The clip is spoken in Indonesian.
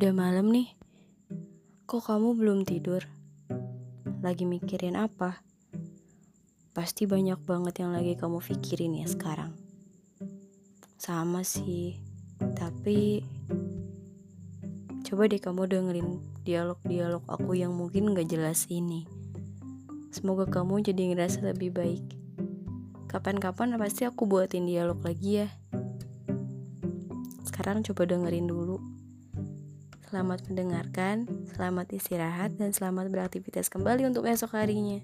Udah malam nih. Kok kamu belum tidur? Lagi mikirin apa? Pasti banyak banget yang lagi kamu pikirin ya sekarang. Sama sih, tapi coba deh kamu dengerin dialog-dialog aku yang mungkin gak jelas ini. Semoga kamu jadi ngerasa lebih baik. Kapan-kapan pasti aku buatin dialog lagi ya. Sekarang coba dengerin dulu. Selamat mendengarkan, selamat istirahat, dan selamat beraktivitas kembali untuk esok harinya.